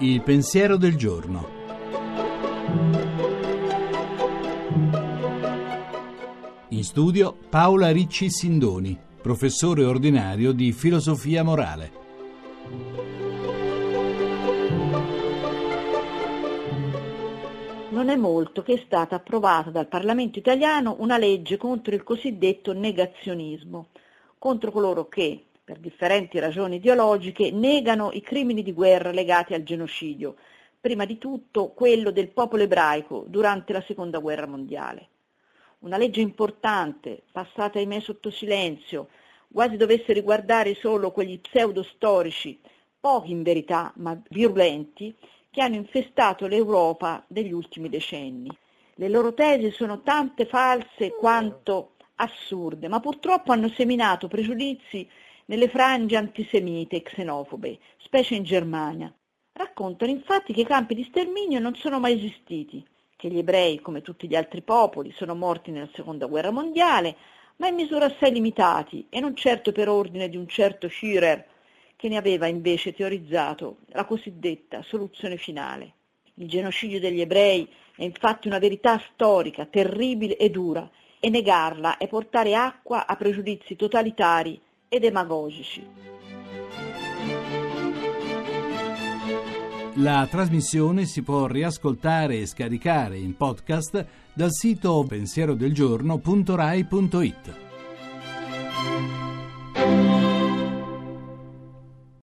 Il pensiero del giorno. In studio Paola Ricci Sindoni, professore ordinario di filosofia morale. Non è molto che è stata approvata dal Parlamento italiano una legge contro il cosiddetto negazionismo, contro coloro che, per differenti ragioni ideologiche, negano i crimini di guerra legati al genocidio, prima di tutto quello del popolo ebraico durante la Seconda Guerra Mondiale. Una legge importante, passata ahimè sotto silenzio, quasi dovesse riguardare solo quegli pseudo-storici, pochi in verità, ma virulenti, che hanno infestato l'Europa degli ultimi decenni. Le loro tesi sono tante false quanto assurde, ma purtroppo hanno seminato pregiudizi nelle frange antisemite e xenofobe, specie in Germania. Raccontano infatti che i campi di sterminio non sono mai esistiti, che gli ebrei, come tutti gli altri popoli, sono morti nella seconda guerra mondiale, ma in misura assai limitati e non certo per ordine di un certo Führer che ne aveva invece teorizzato la cosiddetta soluzione finale. Il genocidio degli ebrei è infatti una verità storica, terribile e dura, e negarla è portare acqua a pregiudizi totalitari e demagogici. La trasmissione si può riascoltare e scaricare in podcast dal sito pensierodelgiorno.rai.it.